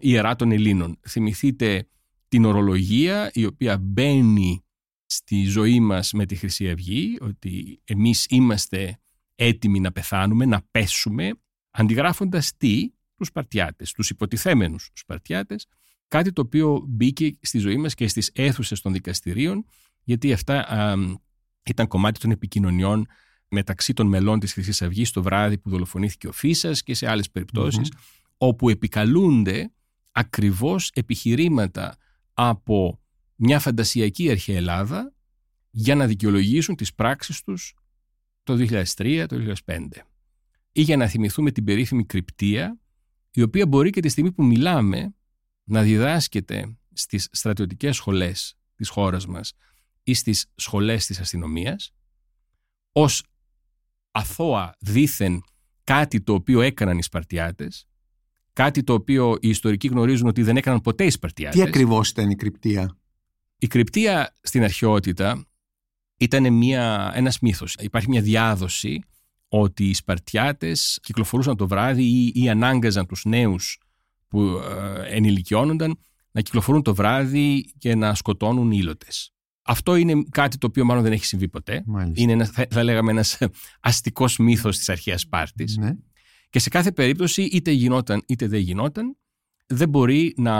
ιερά των Ελλήνων. Θυμηθείτε την ορολογία η οποία μπαίνει στη ζωή μας με τη Χρυσή Αυγή, ότι εμείς είμαστε έτοιμοι να πεθάνουμε, να πέσουμε, αντιγράφοντας τι, τους Σπαρτιάτες, τους υποτιθέμενους Σπαρτιάτες, κάτι το οποίο μπήκε στη ζωή μας και στις αίθουσες των δικαστηρίων, γιατί αυτά ήταν κομμάτι των επικοινωνιών μεταξύ των μελών της Χρυσής Αυγής το βράδυ που δολοφονήθηκε ο Φίσας και σε άλλες όπου επικαλούνται ακριβώς επιχειρήματα από μια φαντασιακή αρχαία Ελλάδα για να δικαιολογήσουν τις πράξεις τους το 2003, το 2005. Ή για να θυμηθούμε την περίφημη κρυπτία, η οποία μπορεί και τη στιγμή που μιλάμε να διδάσκεται στις στρατιωτικές σχολές της χώρας μας ή στις σχολές της αστυνομίας ως αθώα δήθεν κάτι το οποίο έκαναν οι Σπαρτιάτες, κάτι το οποίο οι ιστορικοί γνωρίζουν ότι δεν έκαναν ποτέ οι Σπαρτιάτες.
Τι ακριβώς ήταν η κρυπτία;
Η κρυπτία στην αρχαιότητα ήταν μια, ένας μύθος. Υπάρχει μια διάδοση ότι οι Σπαρτιάτες κυκλοφορούσαν το βράδυ ή, ή ανάγκαζαν τους νέους που ε, ενηλικιώνονταν να κυκλοφορούν το βράδυ και να σκοτώνουν ήλωτες. Αυτό είναι κάτι το οποίο μάλλον δεν έχει συμβεί ποτέ. Είναι ένας, θα, θα λέγαμε ένας αστικός μύθος της αρχαίας Σπάρτης.
Ναι.
Και σε κάθε περίπτωση είτε γινόταν είτε δεν γινόταν δεν μπορεί να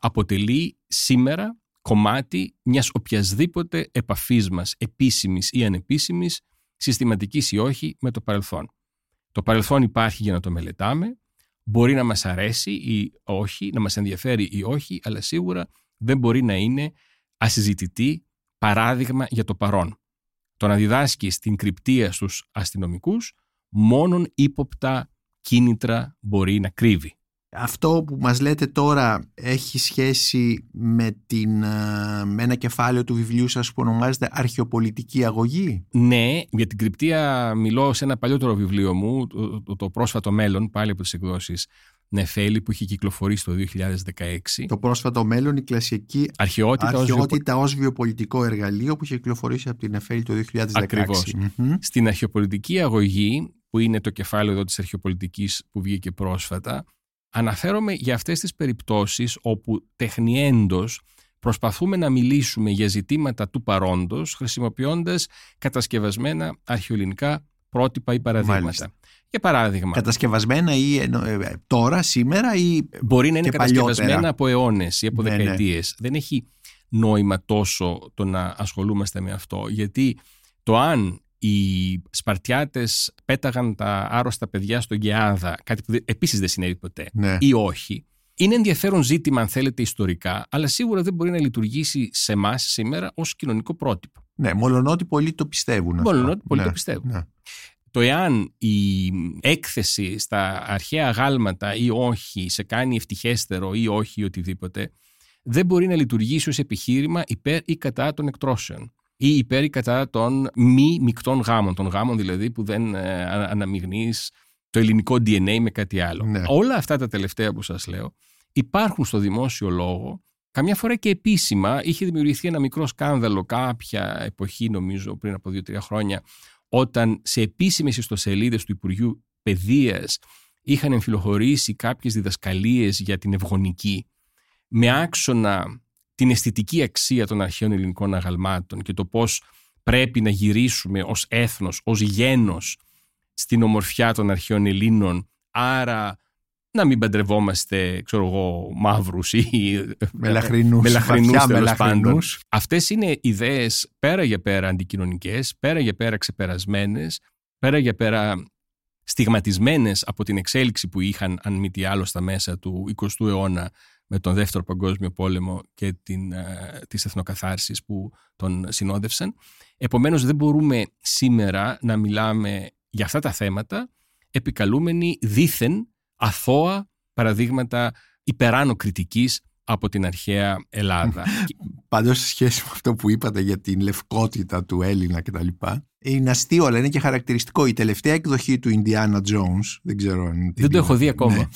αποτελεί σήμερα κομμάτι μιας οποιασδήποτε επαφής μας, επίσημης ή ανεπίσημης, συστηματικής ή όχι, με το παρελθόν. Το παρελθόν υπάρχει για να το μελετάμε, μπορεί να μας αρέσει ή όχι, να μας ενδιαφέρει ή όχι, αλλά σίγουρα δεν μπορεί να είναι ασυζητητή παράδειγμα για το παρόν. Το να διδάσκει στην κρυπτία στους αστυνομικούς, μόνον ύποπτα κίνητρα μπορεί να κρύβει.
Αυτό που μας λέτε τώρα έχει σχέση με, την, ε, με ένα κεφάλαιο του βιβλίου σας που ονομάζεται «Αρχαιοπολιτική αγωγή».
Ναι, για την κρυπτία μιλώ σε ένα παλιότερο βιβλίο μου, το, το, πρόσφατο μέλλον, πάλι από τις εκδόσεις Νεφέλη που είχε κυκλοφορήσει το 2016.
Το πρόσφατο μέλλον, η κλασική
αρχαιότητα,
αρχαιότητα ως, βιοπολιτικό εργαλείο που είχε κυκλοφορήσει από την Νεφέλη το 2016.
Ακριβώς. Στην αρχαιοπολιτική αγωγή, που είναι το κεφάλαιο εδώ της αρχαιοπολιτικής που βγήκε πρόσφατα, Αναφέρομαι για αυτές τις περιπτώσεις όπου τεχνιέντος προσπαθούμε να μιλήσουμε για ζητήματα του παρόντος χρησιμοποιώντας κατασκευασμένα αρχαιολινικά πρότυπα ή παραδείγματα. Μάλιστα. Για παράδειγμα.
Κατασκευασμένα ή ε, τώρα, σήμερα ή.
Μπορεί να είναι κατασκευασμένα από αιώνες ή από ναι, ναι. δεκαετίες. Δεν έχει νόημα τόσο το να ασχολούμαστε με αυτό. Γιατί το αν οι Σπαρτιάτες πέταγαν τα άρρωστα παιδιά στο Γεάδα, κάτι που επίσης δεν συνέβη ποτέ,
ναι.
ή όχι. Είναι ενδιαφέρον ζήτημα, αν θέλετε, ιστορικά, αλλά σίγουρα δεν μπορεί να λειτουργήσει σε εμάς σήμερα ως κοινωνικό πρότυπο.
Ναι, μολονότι πολλοί το πιστεύουν.
Μολονότι πολλοί ναι, το πιστεύουν. Ναι. Το εάν η έκθεση στα αρχαία γάλματα ή όχι σε κάνει ευτυχέστερο ή όχι οτιδήποτε, δεν μπορεί να λειτουργήσει ως επιχείρημα υπέρ ή κατά των εκτρώσεων ή υπέρ ή κατά των μη μεικτών γάμων, των γάμων δηλαδή που δεν ε, αναμειγνύεις το ελληνικό DNA με κάτι άλλο.
Ναι.
Όλα αυτά τα τελευταία που σας λέω υπάρχουν στο δημόσιο λόγο Καμιά φορά και επίσημα είχε δημιουργηθεί ένα μικρό σκάνδαλο κάποια εποχή, νομίζω, πριν από δύο-τρία χρόνια, όταν σε επίσημες ιστοσελίδες του Υπουργείου Παιδείας είχαν εμφυλοχωρήσει κάποιες διδασκαλίες για την ευγονική, με άξονα την αισθητική αξία των αρχαίων ελληνικών αγαλμάτων και το πώς πρέπει να γυρίσουμε ως έθνος, ως γένος στην ομορφιά των αρχαίων Ελλήνων, άρα να μην παντρευόμαστε, ξέρω εγώ, μαύρους ή
μελαχρινούς,
μελαχρινούς τέλος πάντων. Αυτές είναι ιδέες πέρα για πέρα αντικοινωνικές, πέρα για πέρα ξεπερασμένες, πέρα για πέρα στιγματισμένες από την εξέλιξη που είχαν, αν μη τι άλλο, στα μέσα του 20ου αιώνα με τον Δεύτερο Παγκόσμιο Πόλεμο και την, ε, τις εθνοκαθάρσεις που τον συνόδευσαν. Επομένως δεν μπορούμε σήμερα να μιλάμε για αυτά τα θέματα επικαλούμενοι δήθεν αθώα παραδείγματα υπεράνω κριτικής από την αρχαία Ελλάδα.
Πάντως σε σχέση με αυτό που είπατε για την λευκότητα του Έλληνα κτλ. Είναι αστείο, αλλά είναι και χαρακτηριστικό. Η τελευταία εκδοχή του Indiana Jones, δεν ξέρω αν.
Δεν το έχω δει ακόμα. Ναι.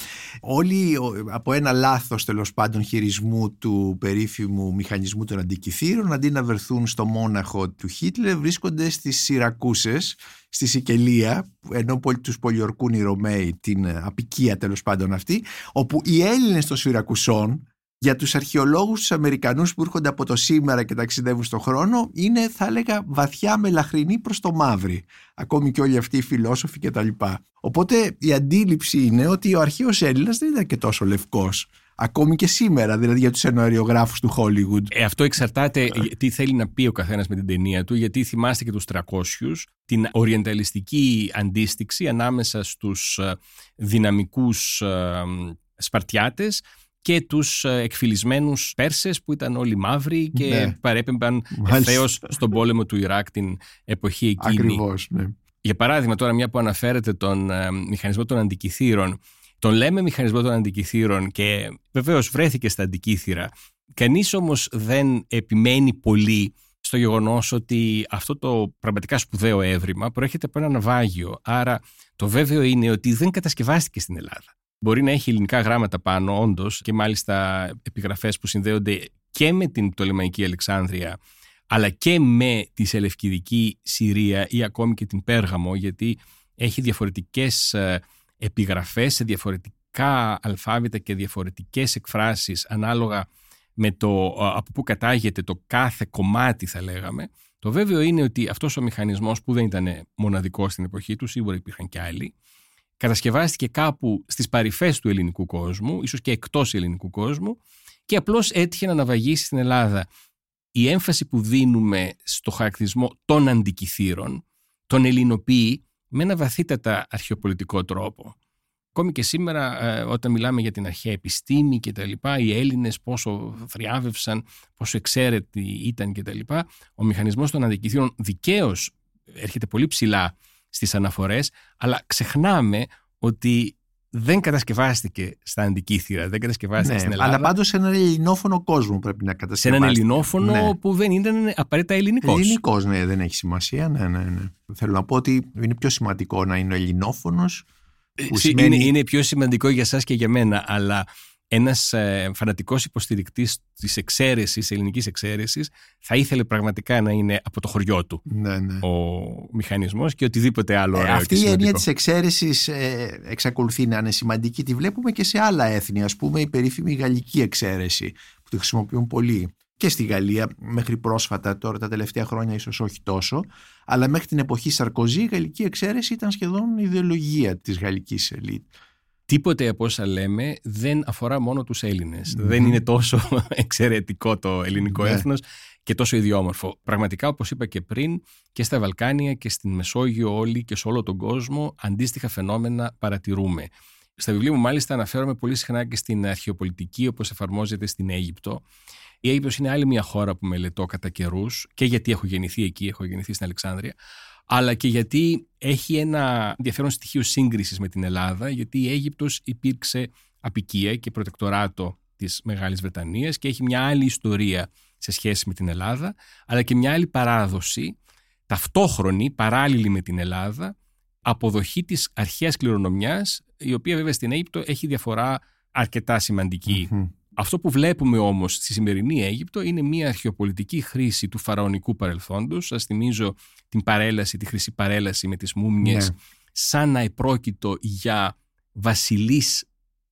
Όλοι από ένα λάθος τέλος πάντων χειρισμού του περίφημου μηχανισμού των αντικειθήρων, αντί να βρεθούν στο μόναχο του Χίτλερ, βρίσκονται στις Σιρακούσες, στη Σικελία, ενώ τους πολιορκούν οι Ρωμαίοι την απικία τέλος πάντων αυτή, όπου οι Έλληνες των Σιρακουσών για τους αρχαιολόγους τους Αμερικανούς που έρχονται από το σήμερα και ταξιδεύουν στον χρόνο είναι θα έλεγα βαθιά μελαχρινή προς το μαύρη ακόμη και όλοι αυτοί οι φιλόσοφοι και τα λοιπά. Οπότε η αντίληψη είναι ότι ο αρχαίος Έλληνας δεν ήταν και τόσο λευκός ακόμη και σήμερα, δηλαδή για τους ενοαριογράφους του Hollywood.
Ε, αυτό εξαρτάται τι θέλει να πει ο καθένας με την ταινία του, γιατί θυμάστε και τους 300, την οριενταλιστική αντίστοιξη ανάμεσα στους ε, δυναμικούς ε, Σπαρτιάτες και τους ε, εκφυλισμένους Πέρσες που ήταν όλοι μαύροι και
Ναι.
παρέπεμπαν
Μάλιστα.
ευθέως στον πόλεμο του Ιράκ την εποχή εκείνη.
Ακριβώς, ναι.
Για παράδειγμα, τώρα μια που αναφέρεται τον ε, μηχανισμό των αντικειθήρων, τον λέμε μηχανισμό των αντικειθήρων και βεβαίως βρέθηκε στα αντικείθυρα. Κανείς όμως δεν επιμένει πολύ στο γεγονός ότι αυτό το πραγματικά σπουδαίο έβριμα προέρχεται από ένα ναυάγιο. Άρα το βέβαιο είναι ότι δεν κατασκευάστηκε στην Ελλάδα. Μπορεί να έχει ελληνικά γράμματα πάνω, όντως, και μάλιστα επιγραφές που συνδέονται και με την Πτολεμαϊκή Αλεξάνδρεια, αλλά και με τη Σελευκιδική Συρία ή ακόμη και την Πέργαμο, γιατί έχει διαφορετικές ε, επιγραφές σε διαφορετικά αλφάβητα και διαφορετικές εκφράσεις ανάλογα με το ε, από πού κατάγεται το κάθε κομμάτι θα λέγαμε. Το βέβαιο είναι ότι αυτός ο μηχανισμός που δεν ήταν μοναδικός στην εποχή του, σίγουρα υπήρχαν και άλλοι, κατασκευάστηκε κάπου στις παρυφές του ελληνικού κόσμου, ίσως και εκτός ελληνικού κόσμου και απλώς έτυχε να ναυαγήσει στην Ελλάδα. Η έμφαση που δίνουμε στο χαρακτηρισμό των αντικειθήρων τον ελληνοποιεί με ένα βαθύτατα αρχαιοπολιτικό τρόπο. Ακόμη και σήμερα ε, όταν μιλάμε για την αρχαία επιστήμη και τα λοιπά, οι Έλληνες πόσο θριάβευσαν, πόσο εξαίρετοι ήταν και τα λοιπά, ο μηχανισμός των αντικειθήρων δικαίως έρχεται πολύ ψηλά στις αναφορές, αλλά ξεχνάμε ότι δεν κατασκευάστηκε στα αντικείθυρα, δεν κατασκευάστηκε
Ναι,
στην Ελλάδα.
αλλά πάντως σε έναν ελληνόφωνο κόσμο πρέπει να
σε
κατασκευαστεί.
έναν ελληνόφωνο
Ναι.
που δεν ήταν απαραίτητα ελληνικός.
Ελληνικός, ναι, δεν έχει σημασία. Ναι, ναι, ναι. Θέλω να πω ότι είναι πιο σημαντικό να είναι ελληνόφωνος. που
Συ-
σημαίνει-
είναι, είναι πιο σημαντικό για σας και για μένα, αλλά ένας ε, φανατικός υποστηρικτής της εξαίρεσης, ελληνικής εξαίρεσης, θα ήθελε πραγματικά να είναι από το χωριό του
Ναι, ναι.
ο μηχανισμός και οτιδήποτε άλλο
Ε,
ωραίο
αυτή
και
η έννοια
σημαντικό.
της εξαίρεσης ε, εξακολουθεί να είναι σημαντική. Τη βλέπουμε και σε άλλα έθνη, ας πούμε η περίφημη γαλλική εξαίρεση που τη χρησιμοποιούν πολύ και στη Γαλλία μέχρι πρόσφατα, τώρα τα τελευταία χρόνια ίσως όχι τόσο, αλλά μέχρι την εποχή Σαρκοζή η γαλλική εξαίρεση ήταν σχεδόν ιδεολογία της γαλλικής ελίτ.
Τίποτε από όσα λέμε δεν αφορά μόνο τους Έλληνες.
Μμμ.
Δεν είναι τόσο εξαιρετικό το ελληνικό
Ναι.
έθνος και τόσο ιδιόμορφο. Πραγματικά, όπως είπα και πριν, και στα Βαλκάνια και στην Μεσόγειο όλοι και σε όλο τον κόσμο αντίστοιχα φαινόμενα παρατηρούμε. Στα βιβλία μου μάλιστα αναφέρομαι πολύ συχνά και στην αρχαιοπολιτική όπως εφαρμόζεται στην Αίγυπτο. Η Αίγυπτος είναι άλλη μια χώρα που μελετώ κατά καιρούς και γιατί έχω γεννηθεί εκεί, έχω γεννηθεί στην Αλεξάνδρεια, αλλά και γιατί έχει ένα ενδιαφέρον στοιχείο σύγκρισης με την Ελλάδα, γιατί η Αίγυπτος υπήρξε απικία και προτεκτοράτο της Μεγάλης Βρετανίας και έχει μια άλλη ιστορία σε σχέση με την Ελλάδα, αλλά και μια άλλη παράδοση, ταυτόχρονη, παράλληλη με την Ελλάδα, αποδοχή της αρχαίας κληρονομιάς, η οποία βέβαια στην Αίγυπτο έχει διαφορά αρκετά σημαντική.
Μμμ.
Αυτό που βλέπουμε όμως στη σημερινή Αίγυπτο είναι μια αρχαιοπολιτική χρήση του φαραωνικού παρελθόντος. Σας θυμίζω την παρέλαση, τη χρυσή παρέλαση με τις μούμιες,
Ναι.
σαν να επρόκειτο για βασιλείς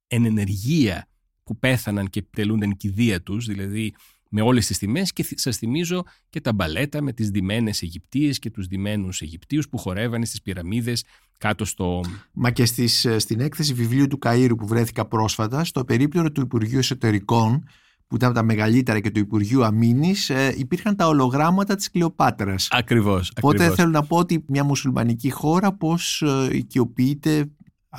εν ενεργεία που πέθαναν και τελούνταν κηδεία τους, δηλαδή με όλες τις τιμές και θυ- σας θυμίζω και τα μπαλέτα με τις ντυμένες Αιγυπτίες και τους ντυμένους Αιγυπτίους που χορεύανε στις πυραμίδες κάτω στο...
Μα και στις, ε, στην έκθεση βιβλίου του Καΐρου που βρέθηκα πρόσφατα, στο περίπτερο του Υπουργείου Εσωτερικών, που ήταν από τα μεγαλύτερα και του Υπουργείου Αμήνης, ε, υπήρχαν τα ολογράμματα της Κλεοπάτρας.
Ακριβώς,
Οπότε
ακριβώς.
θέλω να πω ότι μια μουσουλμανική χώρα πώς ε, οικειοποιείται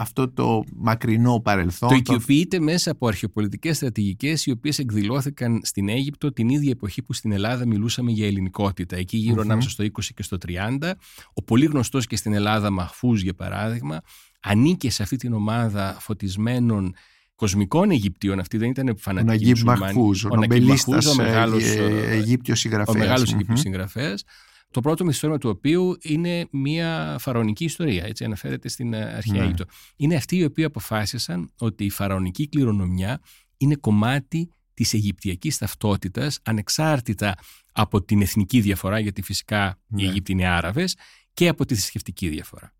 αυτό το μακρινό παρελθόν.
Το
το-
οικειοποιείται μέσα από αρχαιοπολιτικές στρατηγικές οι οποίες εκδηλώθηκαν στην Αίγυπτο την ίδια εποχή που στην Ελλάδα μιλούσαμε για ελληνικότητα. Εκεί γύρω
Μμμ.
ανάμεσα στο 20 και στο 30. Ο πολύ γνωστός και στην Ελλάδα Μαχφούς για παράδειγμα ανήκε σε αυτή την ομάδα φωτισμένων κοσμικών Αιγυπτίων. Αυτοί δεν ήταν
Ο
φανατικοί
Ναγκίμπ
μουσουλμάνοι.
Μαχφούς, ο,
Ο Ναγκίμπ
νομπελίστας,
Μαχφούς, ο μεγάλος,
ε, ε,
ε,
Αιγύπτιος
ο
συγγραφέας.
μεγάλος
Μμμ.
Αιγύπτιος συγγραφέας. Το πρώτο μυθιστόρημα του οποίου είναι μια φαραωνική ιστορία, έτσι αναφέρεται στην ε, αρχαία
Ναι.
Αίγυπτο. Είναι αυτοί οι οποίοι αποφάσισαν ότι η φαραωνική κληρονομιά είναι κομμάτι της Αιγυπτιακής ταυτότητας ανεξάρτητα από την εθνική διαφορά, γιατί φυσικά οι
Ναι.
Αιγύπτιοι είναι Άραβες, και από τη θρησκευτική διαφορά.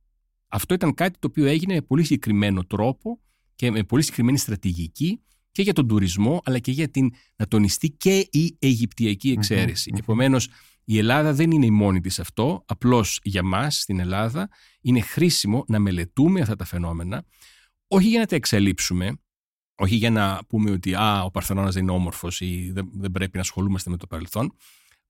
Αυτό ήταν κάτι το οποίο έγινε με πολύ συγκεκριμένο τρόπο και με πολύ συγκεκριμένη στρατηγική και για τον τουρισμό, αλλά και για την, να τονιστεί και η Αιγυπτιακή εξαίρεση.
μμμ.
Επομένως, η Ελλάδα δεν είναι η μόνη της αυτό, απλώς για μας στην Ελλάδα είναι χρήσιμο να μελετούμε αυτά τα φαινόμενα, όχι για να τα εξαλείψουμε, όχι για να πούμε ότι α, ο Παρθενώνας δεν είναι όμορφος ή δεν, δεν πρέπει να ασχολούμαστε με το παρελθόν,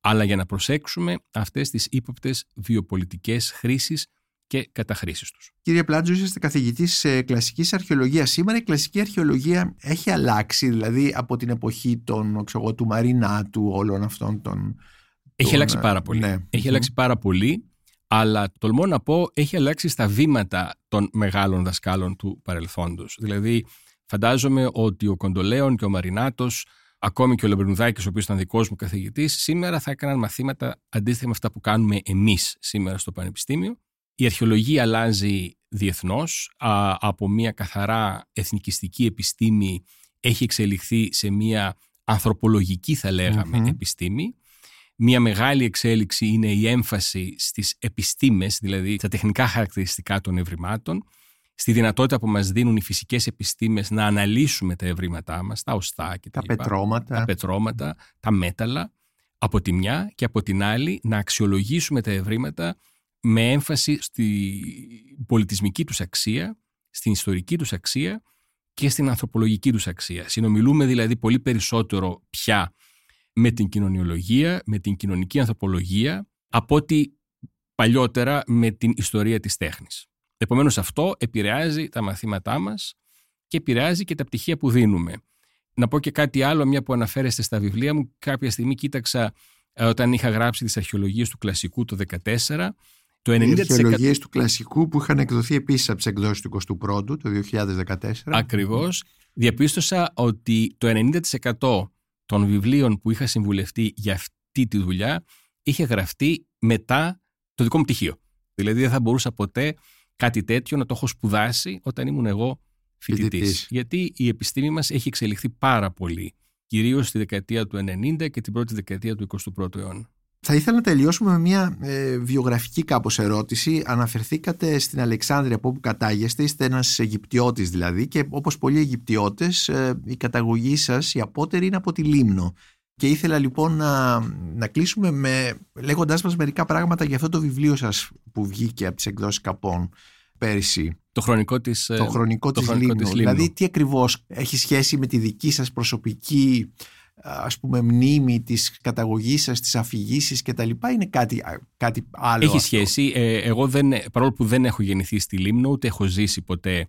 αλλά για να προσέξουμε αυτές τις ύποπτες βιοπολιτικές χρήσεις και καταχρήσεις τους.
Κύριε Πλάτζο, είσαστε καθηγητής κλασικής αρχαιολογίας. Σήμερα η κλασική αρχαιολογία έχει αλλάξει, δηλαδή από την εποχή των, ξέρω, του Μαρινάτου, όλων αυτών των...
Έχει αλλάξει πάρα πολύ. Ναι. Έχει αλλάξει πάρα πολύ αλλά τολμώ να πω έχει αλλάξει στα βήματα των μεγάλων δασκάλων του παρελθόντος. Δηλαδή φαντάζομαι ότι ο Κοντολέων και ο Μαρινάτος, ακόμη και ο Λεμπερνουδάκης, ο οποίος ήταν δικός μου καθηγητής, σήμερα θα έκαναν μαθήματα αντίστοιχα με αυτά που κάνουμε εμείς σήμερα στο Πανεπιστήμιο. Η αρχαιολογία αλλάζει διεθνώς, από μια καθαρά εθνικιστική επιστήμη έχει εξελιχθεί σε μια ανθρωπολογική θα λεγαμε επιστήμη Μία μεγάλη εξέλιξη είναι η έμφαση στις επιστήμες, δηλαδή στα τεχνικά χαρακτηριστικά των ευρημάτων, στη δυνατότητα που μας δίνουν οι φυσικές επιστήμες να αναλύσουμε τα ευρήματά μας, τα οστά και
τα, τα πετρώματα.
τα πετρώματα, τα μέταλλα, από τη μια και από την άλλη να αξιολογήσουμε τα ευρήματα με έμφαση στη πολιτισμική τους αξία, στην ιστορική τους αξία και στην ανθρωπολογική τους αξία. Συνομιλούμε δηλαδή πολύ περισσότερο πια με την κοινωνιολογία, με την κοινωνική ανθρωπολογία, από ότι παλιότερα με την ιστορία της τέχνης. Επομένως αυτό επηρεάζει τα μαθήματά μας και επηρεάζει και τα πτυχία που δίνουμε. Να πω και κάτι άλλο, μια που αναφέρεστε στα βιβλία μου. Κάποια στιγμή κοίταξα ε, όταν είχα γράψει τις αρχαιολογίες του κλασικού το 2014.
Το 90%... Οι αρχαιολογίες του κλασικού που είχαν εκδοθεί επίσης από τις εκδόσεις του 21ου το 2014.
Ακριβώς. Διαπίστωσα ότι το 90% των βιβλίων που είχα συμβουλευτεί για αυτή τη δουλειά είχε γραφτεί μετά το δικό μου πτυχίο. Δηλαδή δεν θα μπορούσα ποτέ κάτι τέτοιο να το έχω σπουδάσει όταν ήμουν εγώ φοιτητής. Γιατί η επιστήμη μας έχει εξελιχθεί πάρα πολύ, κυρίως στη δεκαετία του 90 και την πρώτη δεκαετία του 21ου αιώνα.
Θα ήθελα να τελειώσουμε με μια ε, βιογραφική κάπως ερώτηση. Αναφερθήκατε στην Αλεξάνδρεια από όπου κατάγεστε, είστε ένας Αιγυπτιώτης δηλαδή και όπως πολλοί Αιγυπτιώτες ε, η καταγωγή σας, η απότερη είναι από τη Λίμνο. Και ήθελα λοιπόν να, να κλείσουμε με, λέγοντάς μας μερικά πράγματα για αυτό το βιβλίο σας που βγήκε από τις εκδόσεις Καπών πέρυσι.
Το χρονικό της,
το χρονικό το της, χρονικό Λίμνου. της Λίμνου. Δηλαδή τι ακριβώς έχει σχέση με τη δική σας προσωπική ας πούμε μνήμη της καταγωγής σας, της αφηγήσεις και τα λοιπά είναι κάτι, κάτι άλλο
Έχει σχέση. Ε, εγώ δεν, παρόλο που δεν έχω γεννηθεί στη Λίμνο ούτε έχω ζήσει ποτέ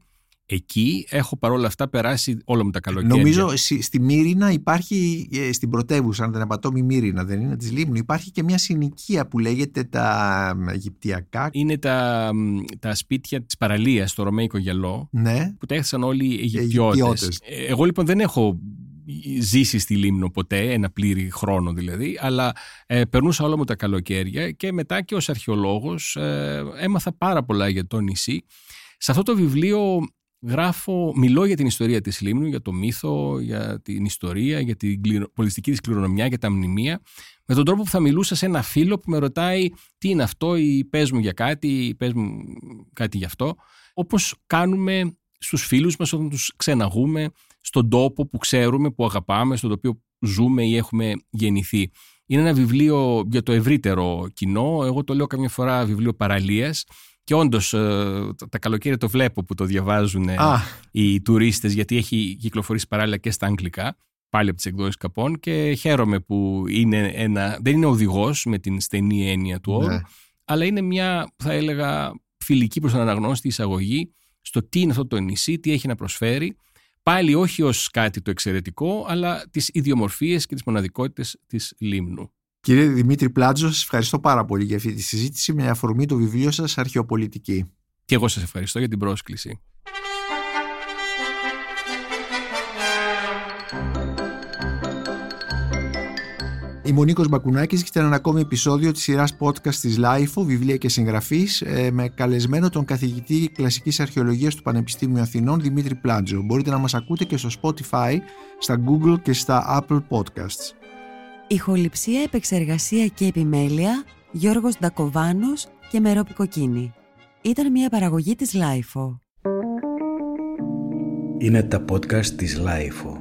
εκεί, έχω παρόλα αυτά περάσει όλα μου τα καλοκαίρια.
Νομίζω στη Μύρινα υπάρχει, ε, στην πρωτεύουσα, αν δεν απατώ μη Μύρινα δεν είναι, της Λίμνου, υπάρχει και μια συνοικία που λέγεται τα Αιγυπτιακά.
Είναι τα, τα σπίτια της παραλίας, στο Ρωμαϊκό Γυαλό,
ναι.
που τα έθεσαν όλοι οι Αιγυπτιώτες. Ε, εγώ λοιπόν δεν έχω ζήσει στη Λίμνο ποτέ, ένα πλήρη χρόνο δηλαδή, αλλά ε, περνούσα όλα μου τα καλοκαίρια και μετά και ως αρχαιολόγος ε, έμαθα πάρα πολλά για το νησί. Σε αυτό το βιβλίο γράφω, μιλώ για την ιστορία της Λίμνου, για το μύθο, για την ιστορία, για την πολιτιστική της κληρονομιά, για τα μνημεία, με τον τρόπο που θα μιλούσα σε ένα φίλο που με ρωτάει τι είναι αυτό ή πες μου για κάτι ή πες μου κάτι γι' αυτό, όπως κάνουμε στους φίλους μας όταν τους ξεναγούμε στον τόπο που ξέρουμε, που αγαπάμε, στον οποίο ζούμε ή έχουμε γεννηθεί. Είναι ένα βιβλίο για το ευρύτερο κοινό. Εγώ το λέω καμιά φορά βιβλίο παραλίας και όντως ε, τα καλοκαίρια το βλέπω που το διαβάζουν οι τουρίστες, γιατί έχει κυκλοφορήσει παράλληλα και στα αγγλικά, πάλι από τις εκδόσεις Καπών. Και χαίρομαι που είναι ένα. Δεν είναι οδηγός με την στενή έννοια του όρου, ναι. αλλά είναι μια, θα έλεγα, φιλική προς τον αναγνώστη εισαγωγή στο τι είναι αυτό το νησί, τι έχει να προσφέρει. Πάλι όχι ως κάτι το εξαιρετικό, αλλά τις ιδιομορφίες και τις μοναδικότητες της Λίμνου.
Κύριε Δημήτρη Πλάτζο, σας ευχαριστώ πάρα πολύ για αυτή τη συζήτηση με αφορμή το βιβλίο σας «Αρχαιοπολιτική».
Και εγώ σας ευχαριστώ για την πρόσκληση.
Είμαι ο Νίκος Μπακουνάκης και ήταν ένα ακόμη επεισόδιο της σειράς podcast της LIFO, βιβλία και συγγραφής, ε, με καλεσμένο τον καθηγητή κλασικής αρχαιολογίας του Πανεπιστήμιου Αθηνών, Δημήτρη Πλάτζο. Μπορείτε να μας ακούτε και στο Spotify, στα Google και στα Apple Podcasts.
Ηχοληψία, επεξεργασία και επιμέλεια, Γιώργος Ντακοβάνος και Μερόπη Κοκκίνη. Ήταν μια παραγωγή της LIFO.
Είναι τα podcast της LIFO.